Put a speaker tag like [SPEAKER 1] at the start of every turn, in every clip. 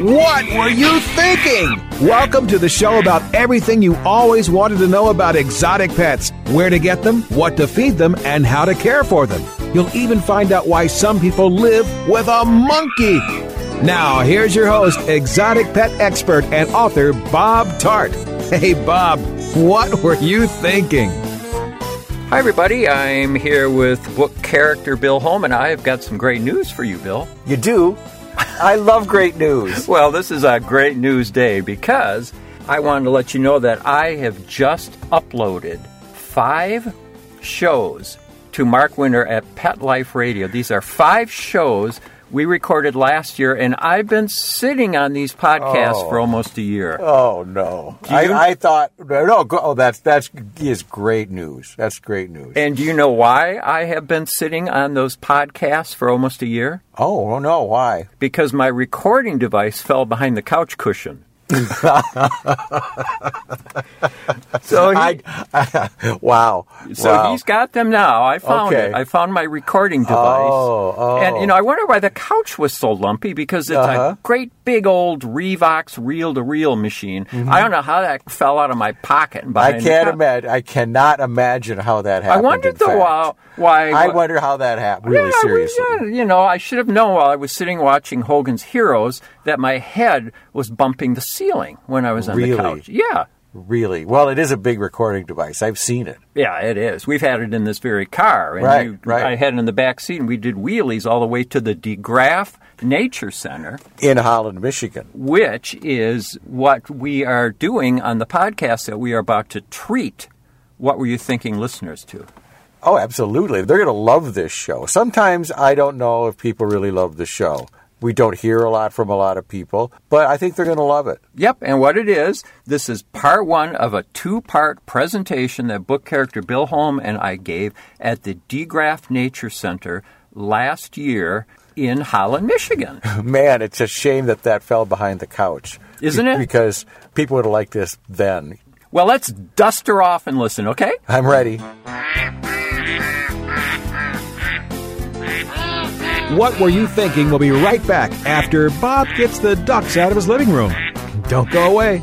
[SPEAKER 1] What were you thinking? Welcome to the show about everything you always wanted to know about exotic pets where to get them, what to feed them, and how to care for them. You'll even find out why some people live with a monkey. Now, here's your host, exotic pet expert and author Bob Tarte. Hey, Bob, what were you thinking?
[SPEAKER 2] Hi, everybody. I'm here with book character Bill Holm, and I have got some great news for you, Bill.
[SPEAKER 3] You do? I love great news.
[SPEAKER 2] Well, this is a great news day because I wanted to let you know that I have just uploaded five shows to Mark Winter at Pet Life Radio. These are five shows we recorded last year, and I've been sitting on these podcasts
[SPEAKER 3] Oh.
[SPEAKER 2] for almost a year.
[SPEAKER 3] Oh no! I, I thought no. Go, oh, that's that's is great news. That's great news.
[SPEAKER 2] And do you know why I have been sitting on those podcasts for almost a year?
[SPEAKER 3] oh oh, no! Why?
[SPEAKER 2] Because my recording device fell behind the couch cushion. So he,
[SPEAKER 3] I, wow!
[SPEAKER 2] so
[SPEAKER 3] wow.
[SPEAKER 2] he's got them now. I found
[SPEAKER 3] Okay.
[SPEAKER 2] it. I found my recording device.
[SPEAKER 3] Oh, oh.
[SPEAKER 2] And you know, I wonder why the couch was so lumpy because it's
[SPEAKER 3] Uh-huh.
[SPEAKER 2] a great big old Revox reel-to-reel machine. I don't know how that fell out of my pocket.
[SPEAKER 3] Mm-hmm. I can't imagine. I cannot imagine how that happened.
[SPEAKER 2] I
[SPEAKER 3] wondered
[SPEAKER 2] though why. why
[SPEAKER 3] I wonder how that happened. Really
[SPEAKER 2] Yeah, I
[SPEAKER 3] seriously.
[SPEAKER 2] yeah, you know, I should have known while I was sitting watching Hogan's Heroes that my head was bumping the ceiling when I was on
[SPEAKER 3] Really?
[SPEAKER 2] the couch. Yeah.
[SPEAKER 3] Really? Well, it is a big recording device. I've seen it.
[SPEAKER 2] Yeah, it is. We've had it in this very car. And
[SPEAKER 3] Right,
[SPEAKER 2] you-
[SPEAKER 3] right.
[SPEAKER 2] I had it in the back seat, and we did wheelies all the way to the DeGraff Nature Center,
[SPEAKER 3] in Holland, Michigan.
[SPEAKER 2] which is what we are doing on the podcast that we are about to treat. What were you thinking, listeners, to?
[SPEAKER 3] Oh, absolutely. They're going to love this show. Sometimes I don't know if people really love the show. We don't hear a lot from a lot of people, but I think they're going to love it.
[SPEAKER 2] Yep, and what it is, this is part one of a two part presentation that book character Bill Holm and I gave at the DeGraff Nature Center last year in Holland, Michigan.
[SPEAKER 3] Man, it's a shame that that fell behind the couch.
[SPEAKER 2] Isn't it?
[SPEAKER 3] Because people would have liked this then.
[SPEAKER 2] Well, let's dust her off and listen, okay?
[SPEAKER 3] I'm ready.
[SPEAKER 1] What were you thinking? We'll be right back after Bob gets the ducks out of his living room. Don't go away.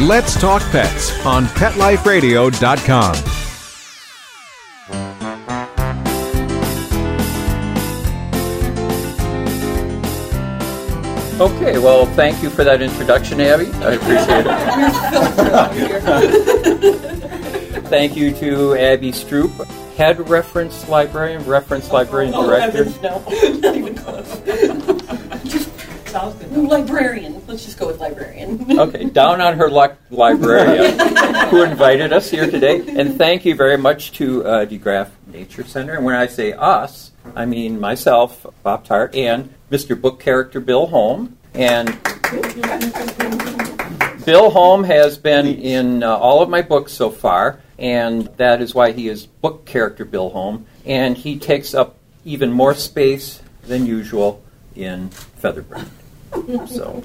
[SPEAKER 1] Let's Talk Pets on PetLifeRadio.com.
[SPEAKER 2] Okay, well, thank you for that introduction, Abby. I appreciate it. thank you to Abby Stroop, head reference librarian, reference librarian
[SPEAKER 4] Oh,
[SPEAKER 2] director.
[SPEAKER 4] heavens, no. Not even close. Sounds good. No, librarian. Let's just go with librarian.
[SPEAKER 2] Okay, down on her luck, librarian, who invited us here today. And thank you very much to uh, DeGraff Nature Center. And when I say us, I mean myself, Bob Tarte, and Mr. Book Character Bill Holm. And Bill Holm has been in uh, all of my books so far, and that is why he is Book Character Bill Holm. And he takes up even more space than usual in Featherbrained. So.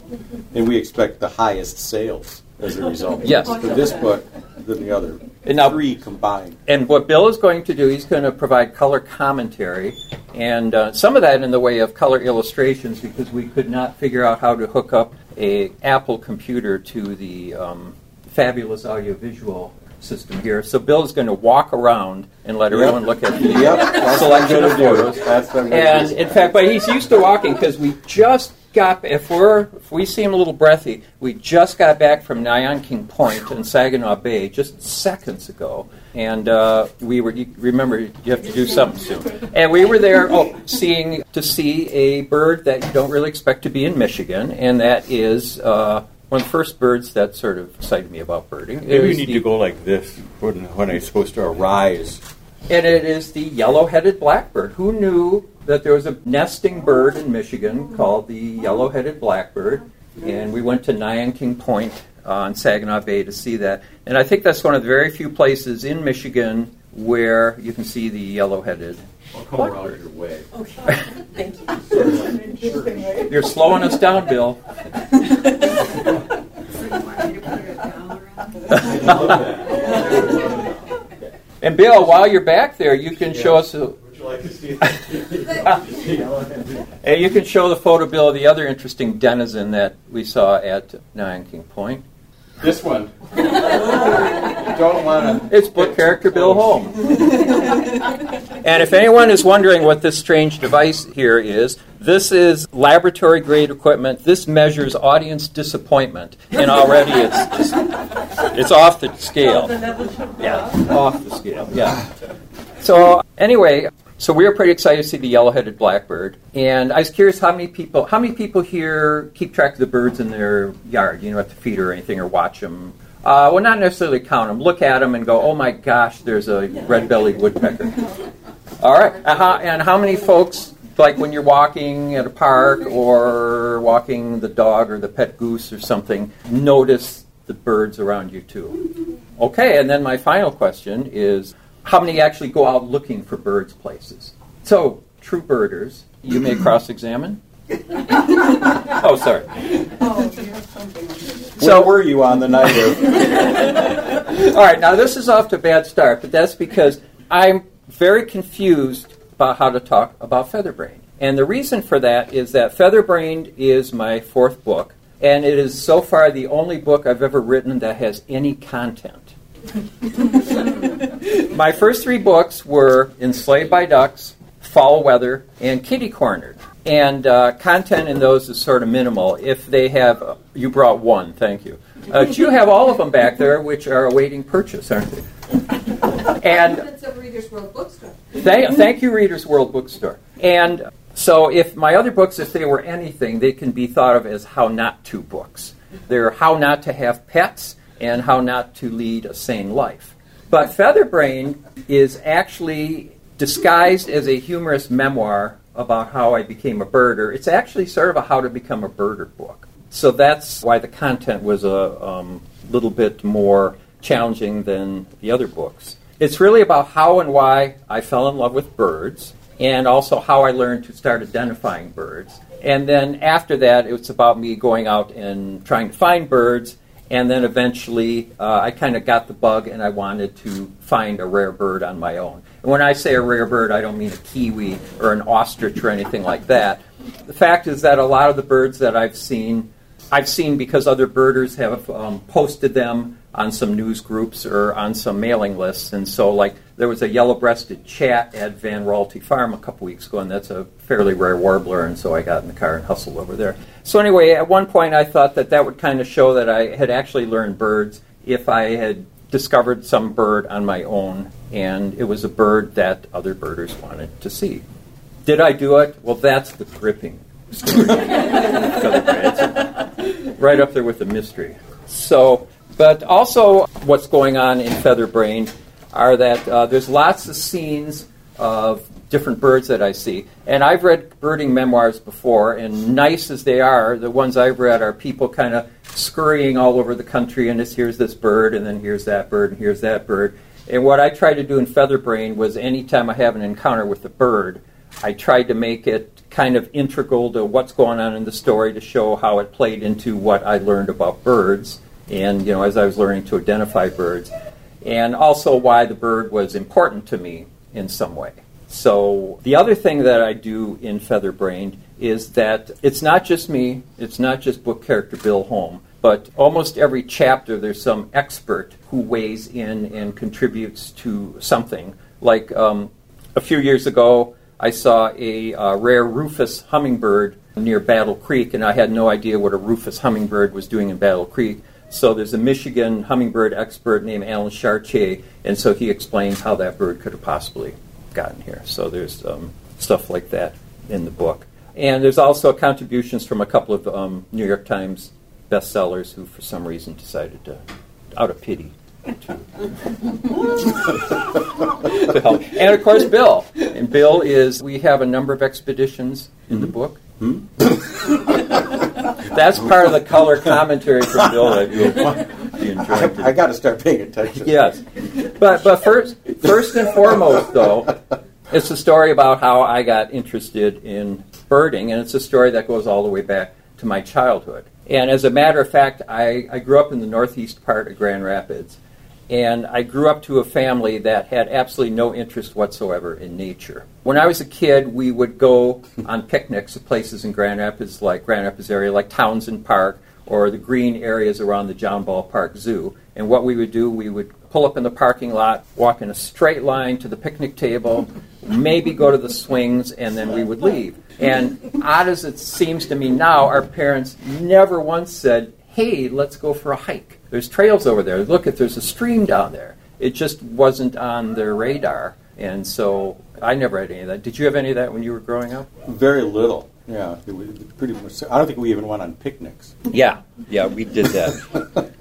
[SPEAKER 5] And we expect the highest sales as a result.
[SPEAKER 2] Yes.
[SPEAKER 5] For this book than the other
[SPEAKER 2] And now-
[SPEAKER 5] three combined.
[SPEAKER 2] And what Bill is going to do, he's going to provide color commentary, and uh, some of that in the way of color illustrations, because we could not figure out how to hook up a Apple computer to the um, fabulous audiovisual system here. So Bill is going to walk around and let everyone look at the
[SPEAKER 5] Yep,
[SPEAKER 2] selection of
[SPEAKER 5] I'm gonna do.
[SPEAKER 2] photos.
[SPEAKER 5] That's what I'm
[SPEAKER 2] And in fact, but he's used to walking because we just got. If we're if we seem a little breathy, we just got back from Nayanquing Point in Saginaw Bay just seconds ago, and uh, we were. You remember, you have to do something soon. And we were there, oh, seeing to see a bird that you don't really expect to be in Michigan, and that is. Uh, one of the first birds that sort of excited me about birding.
[SPEAKER 3] Maybe
[SPEAKER 2] is
[SPEAKER 3] need
[SPEAKER 2] the-
[SPEAKER 3] to go like this when, when I'm supposed to arise.
[SPEAKER 2] and it is the yellow-headed blackbird. Who knew that there was a nesting bird in Michigan called the yellow-headed blackbird? And we went to Nayanquing Point on Saginaw Bay to see that. And I think that's one of the very few places in Michigan where you can see the yellow-headed.
[SPEAKER 5] I'll come around your way.
[SPEAKER 4] Okay. Thank you.
[SPEAKER 2] You're slowing us down, Bill. And Bill, while you're back there, you can show us. A,
[SPEAKER 5] Would you like to see
[SPEAKER 2] and you can show the photo, Bill, of the other interesting denizen that we saw at Nayanquing Point.
[SPEAKER 5] this one? Don't want to.
[SPEAKER 2] It's book character Bill Holm. And if anyone is wondering what this strange device here is, this is laboratory grade equipment. This measures audience disappointment, and already it's just it's off the scale. Yeah, off the scale. Yeah. So anyway, so we were pretty excited to see the yellow-headed blackbird, and I was curious how many people how many people here keep track of the birds in their yard. You know, at the feed or anything, or watch them. Uh, well, not necessarily count them. Look at them and go, "Oh my gosh, there's a red-bellied woodpecker." All right, and how, and how many folks, like when you're walking at a park or walking the dog or the pet goose or something, notice the birds around you too? Okay, and then my final question is how many actually go out looking for birds places? So, true birders, you may cross examine. oh, sorry.
[SPEAKER 5] Oh, Where were you on the night of?
[SPEAKER 2] All right, now this is off to a bad start, but that's because I'm very confused about how to talk about Featherbrain. And the reason for that is that Featherbrain is my fourth book, and it is so far the only book I've ever written that has any content. my first three books were Enslaved by Ducks, Fowl Weather, and Kitty Cornered. And uh, content in those is sort of minimal. If they have, you brought one, thank you. Uh, but you have all of them back there, which are awaiting purchase, aren't they? And
[SPEAKER 6] Reader's World Bookstore.
[SPEAKER 2] Thank, thank you, Readers World Bookstore. And so, if my other books, if they were anything, they can be thought of as how not to books. They're how not to have pets and how not to lead a sane life. But Featherbrain is actually disguised as a humorous memoir about how I became a birder. It's actually sort of a how to become a birder book. So that's why the content was a um, little bit more challenging than the other books. It's really about how and why I fell in love with birds, and also how I learned to start identifying birds. And then after that, it's about me going out and trying to find birds. And then eventually, uh, I kind of got the bug, and I wanted to find a rare bird on my own. And when I say a rare bird, I don't mean a kiwi or an ostrich or anything like that. The fact is that a lot of the birds that I've seen I've seen because other birders have um, posted them on some news groups or on some mailing lists. And so, like, there was a yellow breasted chat at Van Raalte Farm a couple weeks ago, and that's a fairly rare warbler. And so I got in the car and hustled over there. So, anyway, at one point I thought that that would kind of show that I had actually learned birds if I had discovered some bird on my own, and it was a bird that other birders wanted to see. Did I do it? Well, that's the gripping story. Right up there with the mystery. So, but also what's going on in Featherbrain are that uh, there's lots of scenes of different birds that I see. And I've read birding memoirs before, and nice as they are, the ones I've read are people kind of scurrying all over the country, and it's here's this bird, and then here's that bird, and here's that bird. And what I tried to do in Featherbrain was anytime I have an encounter with a bird, I tried to make it kind of integral to what's going on in the story to show how it played into what I learned about birds, and you know, as I was learning to identify birds, and also why the bird was important to me in some way. So the other thing that I do in Featherbrained is that it's not just me, it's not just book character Bill Holm, but almost every chapter there's some expert who weighs in and contributes to something. Like um, a few years ago, I saw a uh, rare rufous hummingbird near Battle Creek, and I had no idea what a rufous hummingbird was doing in Battle Creek. So there's a Michigan hummingbird expert named Allen Chartier, and so he explains how that bird could have possibly gotten here. So there's um, stuff like that in the book. And there's also contributions from a couple of um, New York Times bestsellers who, for some reason, decided to, out of pity, to, to help. And of course, Bill. And Bill is, we have a number of expeditions in the book. Hmm? That's part of the color commentary from Bill that you'll be.
[SPEAKER 5] I, I got to start paying attention.
[SPEAKER 2] Yes, but but first first and foremost though, it's a story about how I got interested in birding, and it's a story that goes all the way back to my childhood. And as a matter of fact, I, I grew up in the northeast part of Grand Rapids, and I grew up to a family that had absolutely no interest whatsoever in nature. When I was a kid, we would go on picnics to places in Grand Rapids, like Grand Rapids area, like Townsend Park or the green areas around the John Ball Park Zoo. And what we would do, we would pull up in the parking lot, walk in a straight line to the picnic table, maybe go to the swings, and then we would leave. And odd as it seems to me now, our parents never once said, hey, let's go for a hike. There's trails over there. Look, if there's a stream down there. It just wasn't on their radar. And so I never had any of that. Did you have any of that when you were growing up?
[SPEAKER 5] Very little. Yeah, pretty much. I don't think we even went on picnics.
[SPEAKER 2] Yeah, yeah, we did that.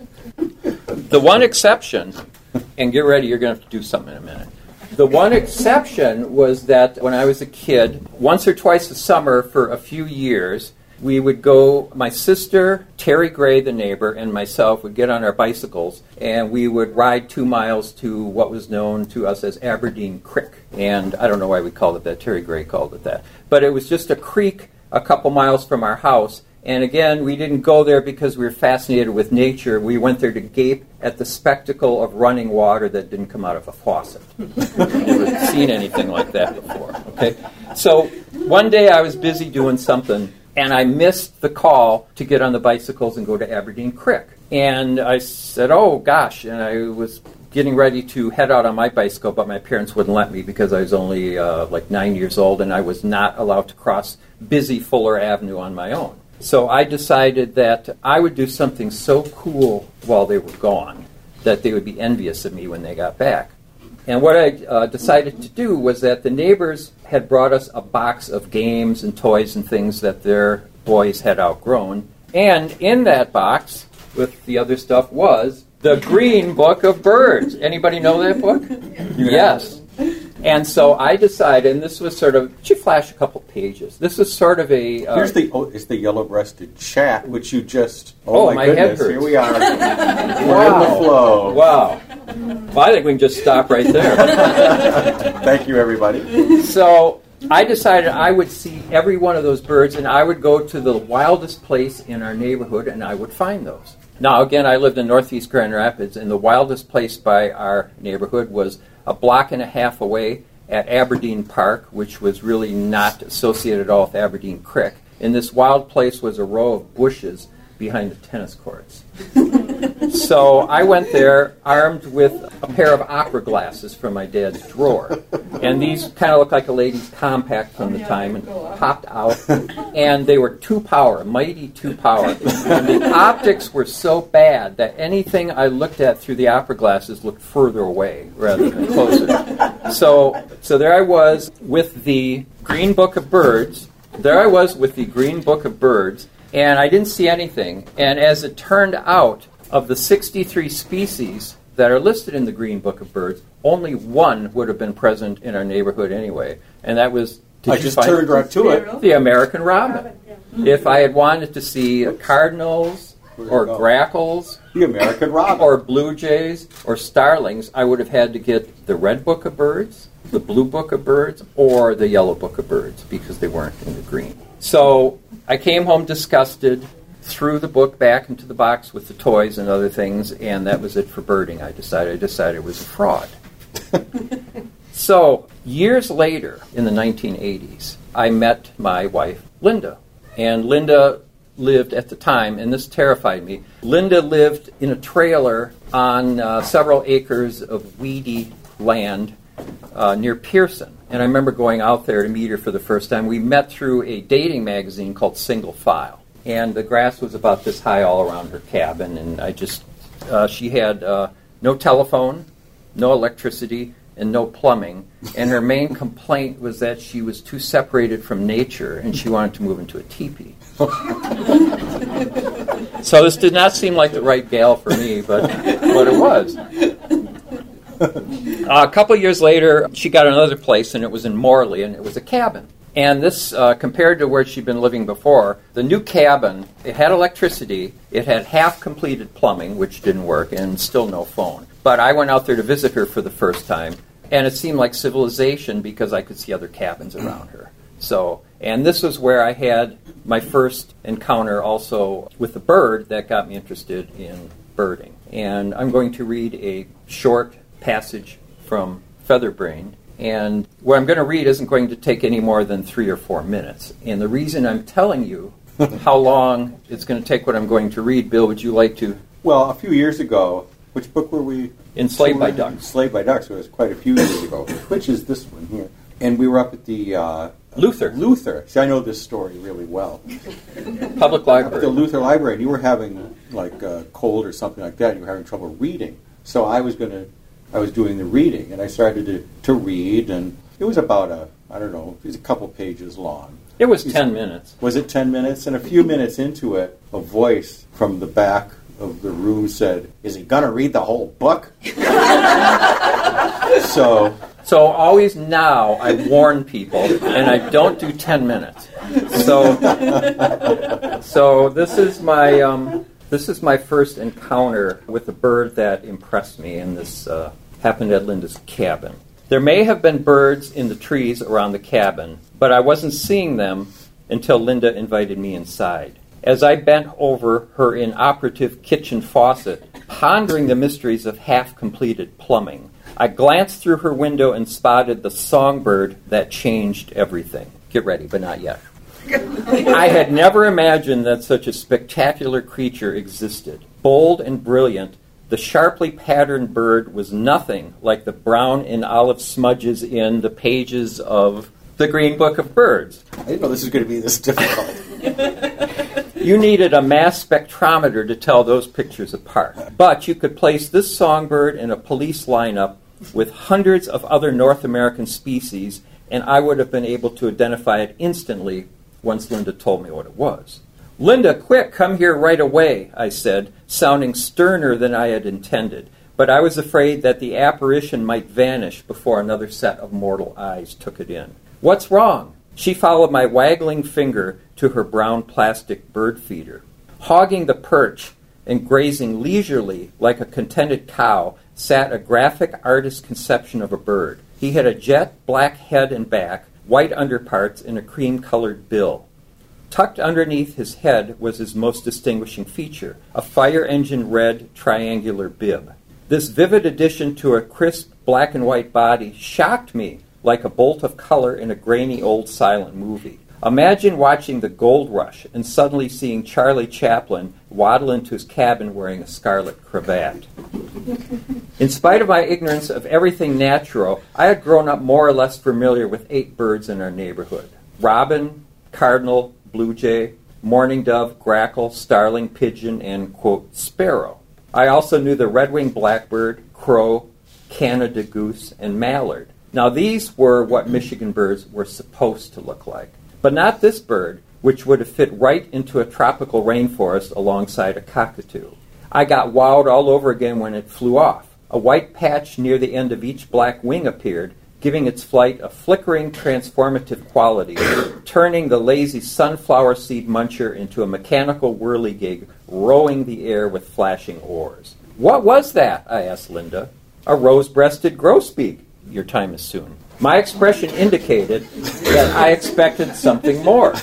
[SPEAKER 2] the one exception, and get ready, you're going to have to do something in a minute. The one exception was that when I was a kid, once or twice a summer for a few years, we would go, my sister, Terry Gray, the neighbor, and myself would get on our bicycles and we would ride two miles to what was known to us as Aberdeen Creek. And I don't know why we called it that, Terry Gray called it that. But it was just a creek a couple miles from our house. And again, we didn't go there because we were fascinated with nature. We went there to gape at the spectacle of running water that didn't come out of a faucet. Never seen anything like that before. Okay, so one day I was busy doing something, and I missed the call to get on the bicycles and go to Aberdeen Creek. And I said, "Oh gosh!" And I was getting ready to head out on my bicycle, but my parents wouldn't let me because I was only uh, like nine years old, and I was not allowed to cross busy Fuller Avenue on my own. So I decided that I would do something so cool while they were gone that they would be envious of me when they got back. And what I uh, decided to do was that the neighbors had brought us a box of games and toys and things that their boys had outgrown. And in that box, with the other stuff, was the Green Book of Birds. Anybody know that book? yes. And so I decided, and this was sort of, she flash a couple pages. This is sort of a. Uh,
[SPEAKER 5] Here's the oh, it's the yellow-breasted chat, which you just.
[SPEAKER 2] Oh,
[SPEAKER 5] Oh,
[SPEAKER 2] my
[SPEAKER 5] my,
[SPEAKER 2] head
[SPEAKER 5] goodness!
[SPEAKER 2] hurts.
[SPEAKER 5] Here we are. We're in
[SPEAKER 2] Wow.
[SPEAKER 5] the flow.
[SPEAKER 2] Wow. Well, I think we can just stop right there.
[SPEAKER 5] Thank you, everybody.
[SPEAKER 2] so I decided I would see every one of those birds and I would go to the wildest place in our neighborhood and I would find those. Now, again, I lived in northeast Grand Rapids, and the wildest place by our neighborhood was a block and a half away at Aberdeen Park, which was really not associated at all with Aberdeen Creek. And this wild place was a row of bushes behind the tennis courts. So I went there armed with a pair of opera glasses from my dad's drawer. And these kind of looked like a lady's compact from the time and popped out. And they were two power, mighty two power. And the optics were so bad that anything I looked at through the opera glasses looked further away rather than closer. So, so there I was with the Green Book of Birds. There I was with the Green Book of Birds, and I didn't see anything. And as it turned out, of the 63 species that are listed in the Green Book of Birds, only one would have been present in our neighborhood anyway, and that was. did
[SPEAKER 5] I
[SPEAKER 2] you
[SPEAKER 5] just
[SPEAKER 2] find
[SPEAKER 5] turned right to it.
[SPEAKER 2] The American robin. If I had wanted to see cardinals or grackles
[SPEAKER 5] The American robin.
[SPEAKER 2] or blue jays or starlings, I would have had to get the Red Book of Birds, the Blue Book of Birds, or the Yellow Book of Birds because they weren't in the green. So I came home disgusted, threw the book back into the box with the toys and other things, and that was it for birding. I decided I decided it was a fraud. So, years later, in the 1980s, I met my wife, Linda. And Linda lived at the time, and this terrified me. Linda lived in a trailer on uh, several acres of weedy land uh, near Pierson. And I remember going out there to meet her for the first time. We met through a dating magazine called Single File. And the grass was about this high all around her cabin. And I just, uh, she had uh, no telephone, no electricity, and no plumbing. And her main complaint was that she was too separated from nature and she wanted to move into a teepee. so this did not seem like the right gal for me, but, but it was. Uh, a couple years later, she got another place, and it was in Morley, and it was a cabin. And this, uh, compared to where she'd been living before, the new cabin, it had electricity, it had half completed plumbing, which didn't work, and still no phone. But I went out there to visit her for the first time, and it seemed like civilization because I could see other cabins around her. So, and this was where I had my first encounter also with a bird that got me interested in birding. And I'm going to read a short passage from Featherbrain. And what I'm going to read isn't going to take any more than three or four minutes. And the reason I'm telling you how long it's going to take what I'm going to read, Bill, would you like to?
[SPEAKER 5] Well, a few years ago, which book were we?
[SPEAKER 2] Enslaved by Ducks.
[SPEAKER 5] Enslaved by Ducks. It was quite a few years ago. Which is this one here? And we were up at the uh,
[SPEAKER 2] Luther.
[SPEAKER 5] Luther. See, I know this story really well.
[SPEAKER 2] Public
[SPEAKER 5] At
[SPEAKER 2] Library.
[SPEAKER 5] the Luther Library, and you were having like a cold or something like that. And you were having trouble reading. So I was going to, I was doing the reading, and I started to, to read, and it was about a, I don't know, it was a couple pages long.
[SPEAKER 2] It was 10 minutes.
[SPEAKER 5] Was it 10 minutes? And a few minutes into it, a voice from the back of the room said, Is he going to read the whole book? so,
[SPEAKER 2] So always now I warn people, and I don't do 10 minutes. So, so this is my um, this is my first encounter with a bird that impressed me, and this uh, happened at Linda's cabin. There may have been birds in the trees around the cabin, but I wasn't seeing them until Linda invited me inside. As I bent over her inoperative kitchen faucet, pondering the mysteries of half completed plumbing, I glanced through her window and spotted the songbird that changed everything. Get ready, but not yet. I had never imagined that such a spectacular creature existed. Bold and brilliant, the sharply patterned bird was nothing like the brown and olive smudges in the pages of the Green Book of Birds.
[SPEAKER 5] I didn't know this was going to be this difficult.
[SPEAKER 2] You needed a mass spectrometer to tell those pictures apart. But you could place this songbird in a police lineup with hundreds of other North American species, and I would have been able to identify it instantly once Linda told me what it was. Linda, quick, come here right away, I said, sounding sterner than I had intended. But I was afraid that the apparition might vanish before another set of mortal eyes took it in. What's wrong? She followed my waggling finger to her brown plastic bird feeder. Hogging the perch and grazing leisurely like a contented cow sat a graphic artist's conception of a bird. He had a jet black head and back, white underparts, and a cream colored bill. Tucked underneath his head was his most distinguishing feature a fire engine red triangular bib. This vivid addition to a crisp black and white body shocked me like a bolt of color in a grainy old silent movie. Imagine watching the gold rush and suddenly seeing Charlie Chaplin waddle into his cabin wearing a scarlet cravat. In spite of my ignorance of everything natural, I had grown up more or less familiar with eight birds in our neighborhood robin, cardinal, blue jay, mourning dove, grackle, starling, pigeon, and, quote, sparrow. I also knew the red winged blackbird, crow, Canada goose, and mallard. Now, these were what Michigan birds were supposed to look like. But not this bird, which would have fit right into a tropical rainforest alongside a cockatoo. I got wowed all over again when it flew off. A white patch near the end of each black wing appeared, giving its flight a flickering, transformative quality, turning the lazy sunflower seed muncher into a mechanical whirligig, rowing the air with flashing oars. What was that? I asked Linda. A rose breasted grosbeak. Your time is soon. My expression indicated that I expected something more.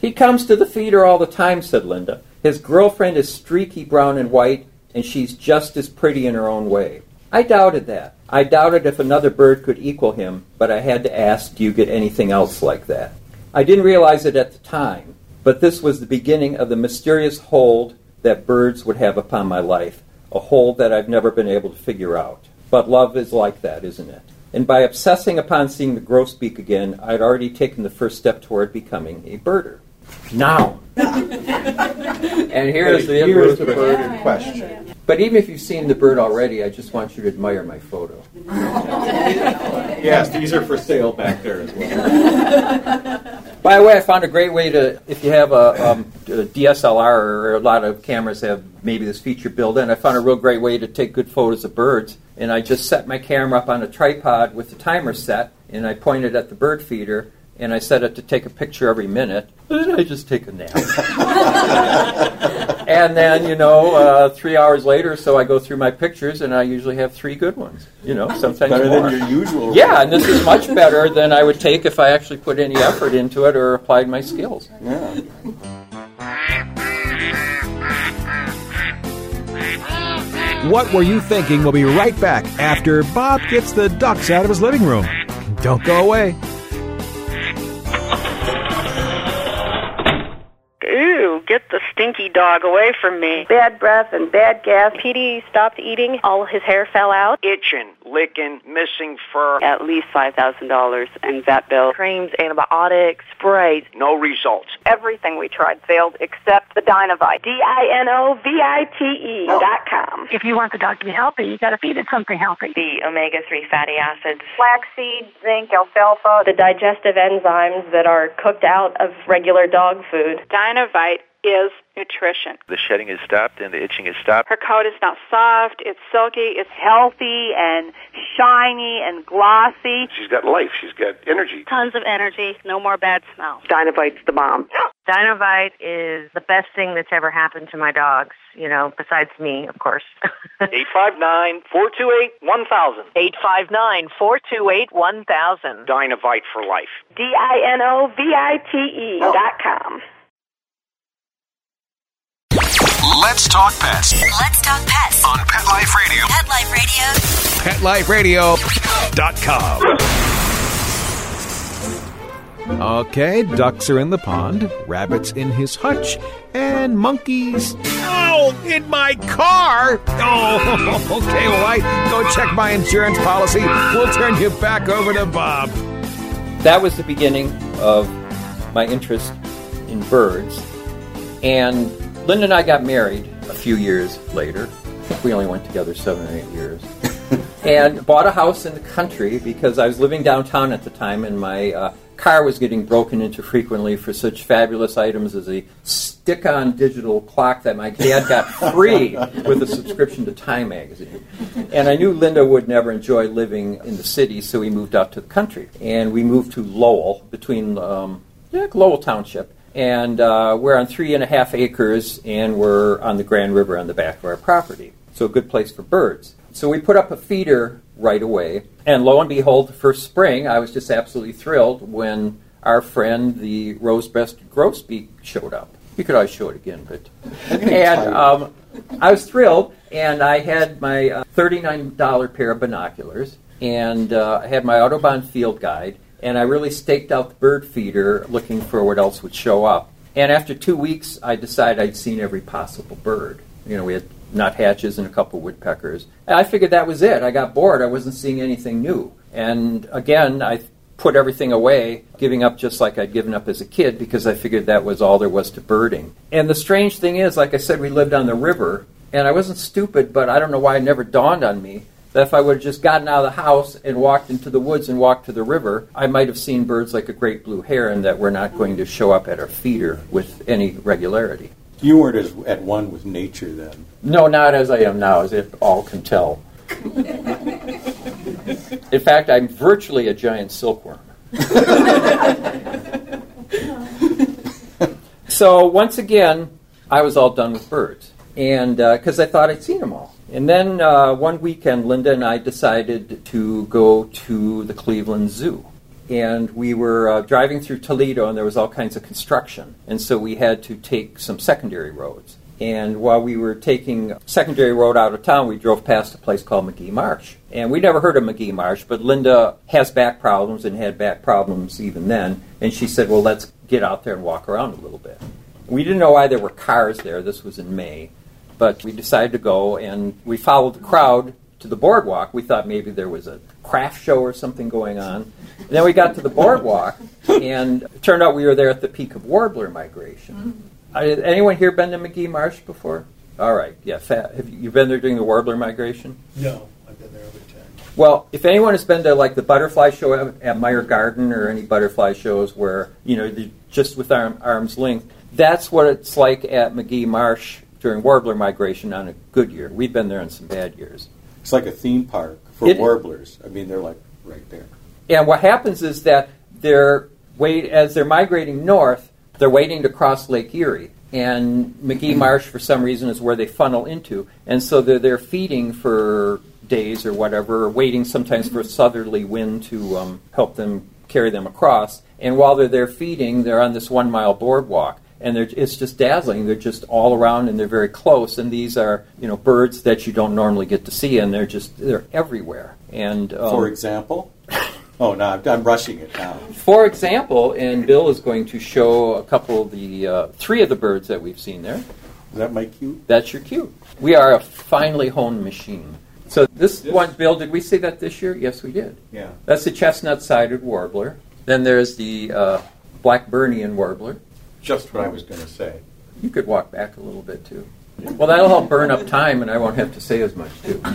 [SPEAKER 2] He comes to the feeder all the time, said Linda. His girlfriend is streaky brown and white, and she's just as pretty in her own way. I doubted that. I doubted if another bird could equal him, but I had to ask, Do you get anything else like that? I didn't realize it at the time, but this was the beginning of the mysterious hold that birds would have upon my life, a hold that I've never been able to figure out. But love is like that, isn't it? And by obsessing upon seeing the grosbeak again, I'd already taken the first step toward becoming a birder. Now. and here's the
[SPEAKER 5] Here's the
[SPEAKER 2] bird.
[SPEAKER 5] bird in question.
[SPEAKER 2] But even if you've seen the bird already, I just want you to admire my photo.
[SPEAKER 5] Yes, these are for sale back there as well.
[SPEAKER 2] By the way, I found a great way to, if you have a, um, a DSLR or a lot of cameras have maybe this feature built in, I found a real great way to take good photos of birds. And I just set my camera up on a tripod with the timer set, and I pointed at the bird feeder, and I set it to take a picture every minute. And then I just take a nap. and then, you know, uh, three hours later, so I go through my pictures, and I usually have three good ones. You know, sometimes
[SPEAKER 5] Better
[SPEAKER 2] more.
[SPEAKER 5] than your usual.
[SPEAKER 2] Yeah, and this is much better than I would take if I actually put any effort into it or applied my skills.
[SPEAKER 5] Yeah.
[SPEAKER 1] What Were You Thinking? We'll be right back after Bob gets the ducks out of his living room. Don't go away.
[SPEAKER 6] Get the stinky dog away from me.
[SPEAKER 7] Bad breath and bad gas. Petey stopped eating. All his hair fell out.
[SPEAKER 6] Itching, licking, missing fur.
[SPEAKER 7] At least $5,000 in vet bill. Creams, antibiotics, sprays.
[SPEAKER 6] No results.
[SPEAKER 7] Everything we tried failed except the Dinovite. D-I-N-O-V-I-T-E dot com.
[SPEAKER 8] If you want the dog to be healthy, you got to feed it something healthy.
[SPEAKER 7] The omega-3 fatty acids. Flaxseed, zinc, alfalfa. The digestive enzymes that are cooked out of regular dog food.
[SPEAKER 9] Dinovite is nutrition.
[SPEAKER 10] The shedding is stopped and the itching is stopped.
[SPEAKER 9] Her coat is now soft, it's silky, it's healthy and shiny and glossy.
[SPEAKER 11] She's got life. She's got energy.
[SPEAKER 7] Tons of energy. No more bad smell.
[SPEAKER 6] Dinovite's the bomb.
[SPEAKER 12] Dinovite is the best thing that's ever happened to my dogs, you know, besides me, of course.
[SPEAKER 10] 859 428 1000.
[SPEAKER 12] 859 428 1000.
[SPEAKER 6] Dinovite for life.
[SPEAKER 7] D-I-N-O-V-I-T-E dot com.
[SPEAKER 13] Let's talk pets
[SPEAKER 14] Let's talk pets
[SPEAKER 13] on Pet Life Radio.
[SPEAKER 14] Pet Life Radio.
[SPEAKER 1] PetLifeRadio.com. Okay, ducks are in the pond, rabbits in his hutch, and monkeys. Oh, in my car! Oh, okay, well, I go check my insurance policy. We'll turn you back over to Bob.
[SPEAKER 2] That was the beginning of my interest in birds. And Linda and I got married a few years later. We only went together seven or eight years. and bought a house in the country because I was living downtown at the time and my uh, car was getting broken into frequently for such fabulous items as a stick on digital clock that my dad got free with a subscription to Time magazine. And I knew Linda would never enjoy living in the city, so we moved out to the country. And we moved to Lowell, between um, yeah, Lowell Township and uh, we're on three and a half acres, and we're on the Grand River on the back of our property. So a good place for birds. So we put up a feeder right away, and lo and behold, the first spring, I was just absolutely thrilled when our friend, the rose-breasted grosbeak, showed up. You could always show it again, but and um, I was thrilled, and I had my uh, thirty-nine dollar pair of binoculars, and uh, I had my Audubon field guide and I really staked out the bird feeder looking for what else would show up. And after two weeks, I decided I'd seen every possible bird. You know, we had nuthatches and a couple woodpeckers. And I figured that was it. I got bored. I wasn't seeing anything new. And again, I put everything away, giving up just like I'd given up as a kid because I figured that was all there was to birding. And the strange thing is, like I said, we lived on the river, and I wasn't stupid, but I don't know why it never dawned on me that if I would have just gotten out of the house and walked into the woods and walked to the river, I might have seen birds like a great blue heron that were not going to show up at our feeder with any regularity.
[SPEAKER 5] You weren't as at one with nature then.
[SPEAKER 2] No, not as I am now, as if all can tell. In fact, I'm virtually a giant silkworm. so once again, I was all done with birds, and because uh, I thought I'd seen them all. And then uh, one weekend, Linda and I decided to go to the Cleveland Zoo. And we were uh, driving through Toledo, and there was all kinds of construction. And so we had to take some secondary roads. And while we were taking secondary road out of town, we drove past a place called Magee Marsh. And we never heard of Magee Marsh, but Linda has back problems and had back problems even then. And she said, Well, let's get out there and walk around a little bit. We didn't know why there were cars there. This was in May. But we decided to go, and we followed the crowd to the boardwalk. We thought maybe there was a craft show or something going on. And then we got to the boardwalk, and it turned out we were there at the peak of warbler migration. Uh, anyone here been to Magee Marsh before? All right, yeah. Fa- have you you been there during the warbler migration?
[SPEAKER 15] No, I've been there every time.
[SPEAKER 2] Well, if anyone has been to like the butterfly show at, at Meijer Garden or any butterfly shows where you know just with arm, arm's length, that's what it's like at Magee Marsh during warbler migration on a good year. We've been there on some bad years.
[SPEAKER 5] It's like a theme park for
[SPEAKER 2] It-
[SPEAKER 5] warblers. I mean, they're like right there.
[SPEAKER 2] And what happens is that they're wait as they're migrating north, they're waiting to cross Lake Erie. And Magee Marsh, for some reason, is where they funnel into. And so they're, they're feeding for days or whatever, or waiting sometimes for a southerly wind to um, help them carry them across. And while they're there feeding, they're on this one mile boardwalk. And they're, it's just dazzling. They're just all around and they're very close. And these are, you know, birds that you don't normally get to see, and they're just they're everywhere. And um,
[SPEAKER 5] For example? Oh, no, I'm, I'm rushing it now.
[SPEAKER 2] for example, and Bill is going to show a couple of the uh, three of the birds that we've seen there.
[SPEAKER 5] Is that my cue?
[SPEAKER 2] That's your cue. We are a finely honed machine. So this one, Bill, did we see that this year? Yes, we did.
[SPEAKER 5] Yeah.
[SPEAKER 2] That's the chestnut-sided warbler. Then there's the uh, Blackburnian warbler.
[SPEAKER 5] Just what I was going to say.
[SPEAKER 2] You could walk back a little bit too. Well, that'll help burn up time, and I won't have to say as much too.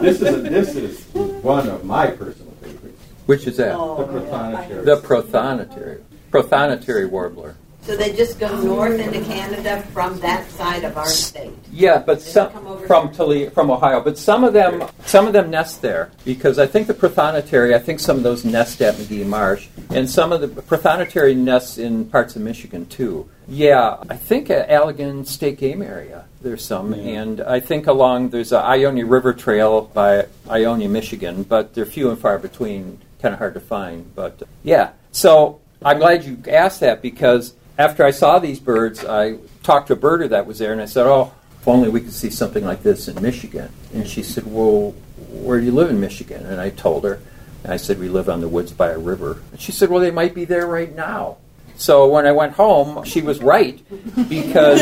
[SPEAKER 5] This is, this is one of my personal favorites.
[SPEAKER 2] Which is that?
[SPEAKER 5] Oh, the prothonotary.
[SPEAKER 2] The prothonotary. Prothonotary warbler.
[SPEAKER 16] So they just go oh. north into Canada from that side of our state.
[SPEAKER 2] Yeah, but some from Toledo, from Ohio, but some of them some of them nest there because I think the prothonotary, I think some of those nest at Magee Marsh, and some of the prothonotary nests in parts of Michigan too. Yeah, I think at Allegan State Game Area there's some, and I think along there's a Ionia River Trail by Ionia, Michigan, but they're few and far between, kind of hard to find. But yeah, so I'm glad you asked that because after I saw these birds, I talked to a birder that was there, and I said, "Oh, if only we could see something like this in Michigan." And she said, "Well, where do you live in Michigan?" And I told her, and I said, "We live on the woods by a river." And she said, "Well, they might be there right now." So when I went home, she was right because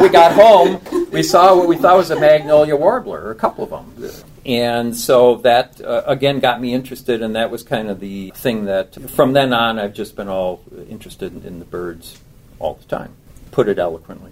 [SPEAKER 2] we got home, we saw what we thought was a magnolia warbler, a couple of them. And so that, uh, again, got me interested, and that was kind of the thing that, from then on, I've just been all interested in, in the birds all the time. Put it eloquently.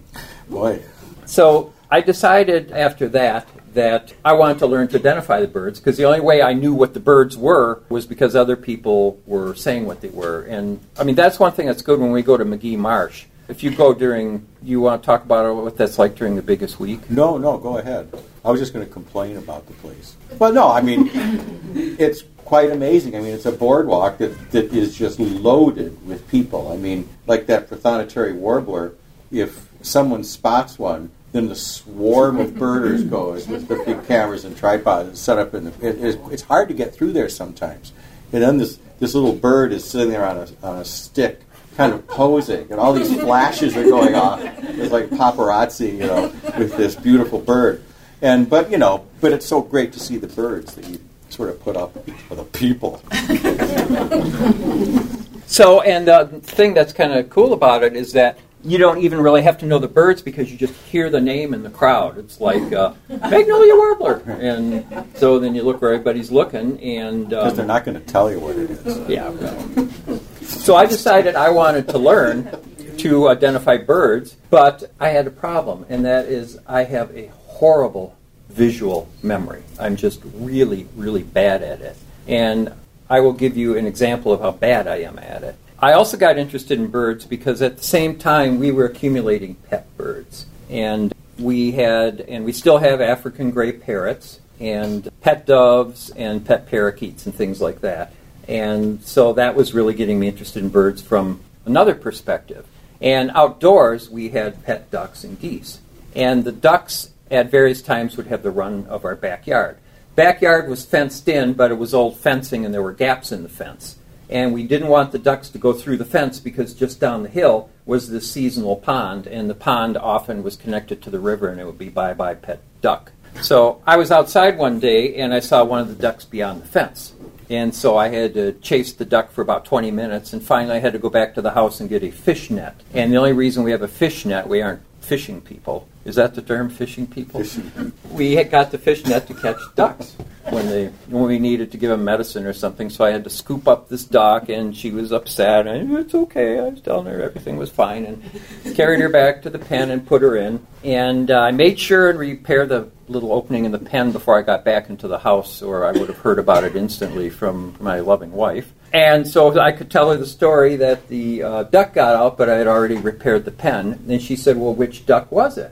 [SPEAKER 5] Boy.
[SPEAKER 2] So I decided after that that I wanted to learn to identify the birds because the only way I knew what the birds were was because other people were saying what they were. And I mean, that's one thing that's good when we go to Magee Marsh. If you go during, you want to talk about what that's like during the biggest week?
[SPEAKER 5] No, no, go ahead. I was just going to complain about the place. Well, no, I mean, it's quite amazing. I mean, it's a boardwalk that, that is just loaded with people. I mean, like that prothonotary warbler, if someone spots one, then the swarm of birders goes with the big cameras and tripods set up in the. It, it's, it's hard to get through there sometimes. And then this, this little bird is sitting there on a, on a stick, kind of posing, and all these flashes are going off. It's like paparazzi, you know, with this beautiful bird. And but you know, but it's so great to see the birds that you sort of put up for the people.
[SPEAKER 2] So, and the thing that's kind of cool about it is that you don't even really have to know the birds because you just hear the name in the crowd. It's like uh, Magnolia Warbler, and so then you look where everybody's looking, and
[SPEAKER 5] Because
[SPEAKER 2] um,
[SPEAKER 5] they're not going to tell you what it is.
[SPEAKER 2] yeah. well. So I decided I wanted to learn to identify birds, but I had a problem, and that is I have a horrible visual memory. I'm just really, really bad at it. And I will give you an example of how bad I am at it. I also got interested in birds because at the same time we were accumulating pet birds. And we had, and we still have African gray parrots and pet doves and pet parakeets and things like that. And so that was really getting me interested in birds from another perspective. And outdoors, we had pet ducks and geese. And the ducks at various times would have the run of our backyard. Backyard was fenced in, but it was old fencing and there were gaps in the fence. And we didn't want the ducks to go through the fence because just down the hill was this seasonal pond, and the pond often was connected to the river, and it would be bye bye pet duck. So I was outside one day and I saw one of the ducks beyond the fence. And so I had to chase the duck for about 20 minutes, and finally I had to go back to the house and get a fish net. And the only reason we have a fish net, we aren't fishing people. Is that the term, fishing people?
[SPEAKER 5] Fishing.
[SPEAKER 2] We had got the fish net to catch ducks when they when we needed to give them medicine or something. So I had to scoop up this duck, and she was upset. And it's okay. I was telling her everything was fine, and carried her back to the pen and put her in. And uh, I made sure and repair the little opening in the pen before I got back into the house, or I would have heard about it instantly from my loving wife. And so I could tell her the story that the uh, duck got out, but I had already repaired the pen. And she said, Well, which duck was it?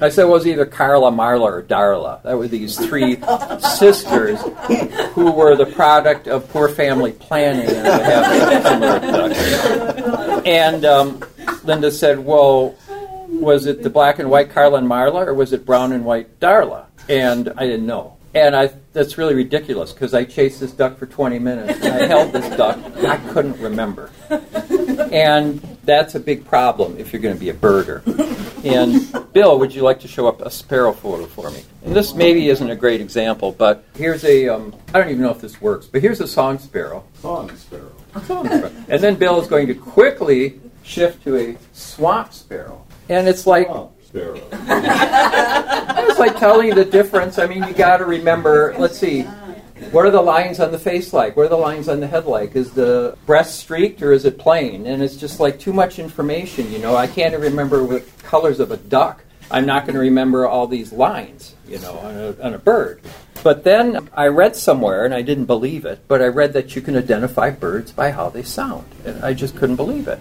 [SPEAKER 2] I said, it was either Carla, Marla, or Darla. That were these three sisters who were the product of poor family planning and. And um, Linda said, Well, was it the black and white Carla and Marla, or was it brown and white Darla? And I didn't know. And I, that's really ridiculous because I chased this duck for 20 minutes and I held this duck. I couldn't remember. And that's a big problem if you're going to be a birder. And Bill, would you like to show up a sparrow photo for me? And this maybe isn't a great example, but here's a, um, I don't even know if this works, but here's a song sparrow.
[SPEAKER 5] Song sparrow.
[SPEAKER 2] Song sparrow. And then Bill is going to quickly shift to a swamp sparrow. And it's like,
[SPEAKER 5] Sparrow.
[SPEAKER 2] it's like telling the difference. I mean, you got to remember. Let's see, what are the lines on the face like? What are the lines on the head like? Is the breast streaked or is it plain? And it's just like too much information. You know, I can't remember what colors of a duck. I'm not going to remember all these lines. You know, on a, on a bird. But then I read somewhere, and I didn't believe it, but I read that you can identify birds by how they sound. And I just couldn't believe it.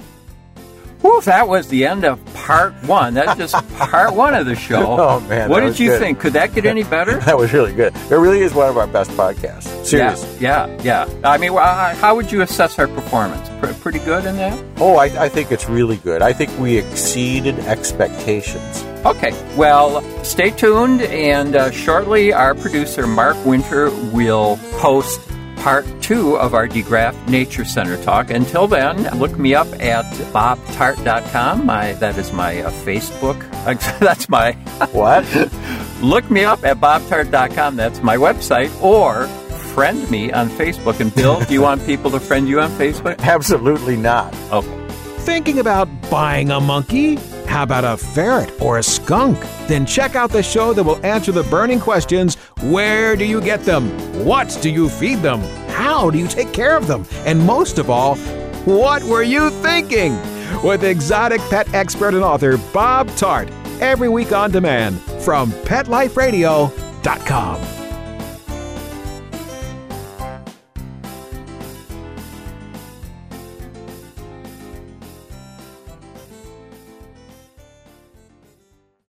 [SPEAKER 2] Whew, that was the end of part one. That's just part one of the show.
[SPEAKER 3] Oh, man,
[SPEAKER 2] What did you
[SPEAKER 3] good.
[SPEAKER 2] think? Could that get any better?
[SPEAKER 3] That was really good. It really is one of our best podcasts. Seriously.
[SPEAKER 2] Yeah, yeah, yeah. I mean, uh, how would you assess our performance? Pr- pretty good in that?
[SPEAKER 3] Oh, I, I think it's really good. I think we exceeded expectations.
[SPEAKER 2] Okay, well, stay tuned, and uh, shortly our producer Mark Winter will post part two of our DeGraaf Nature Center talk. Until then, look me up at bobtarte.com. My, that is my uh, Facebook. That's my.
[SPEAKER 3] What?
[SPEAKER 2] look me up at bobtarte.com. That's my website. Or friend me on Facebook. And Bill, do you want people to friend you on Facebook?
[SPEAKER 3] Absolutely not.
[SPEAKER 2] Okay.
[SPEAKER 1] Thinking about buying a monkey? How about a ferret or a skunk? Then check out the show that will answer the burning questions where do you get them? What do you feed them? How do you take care of them? And most of all, what were you thinking? With exotic pet expert and author Bob Tarte, every week on demand from PetLifeRadio.com.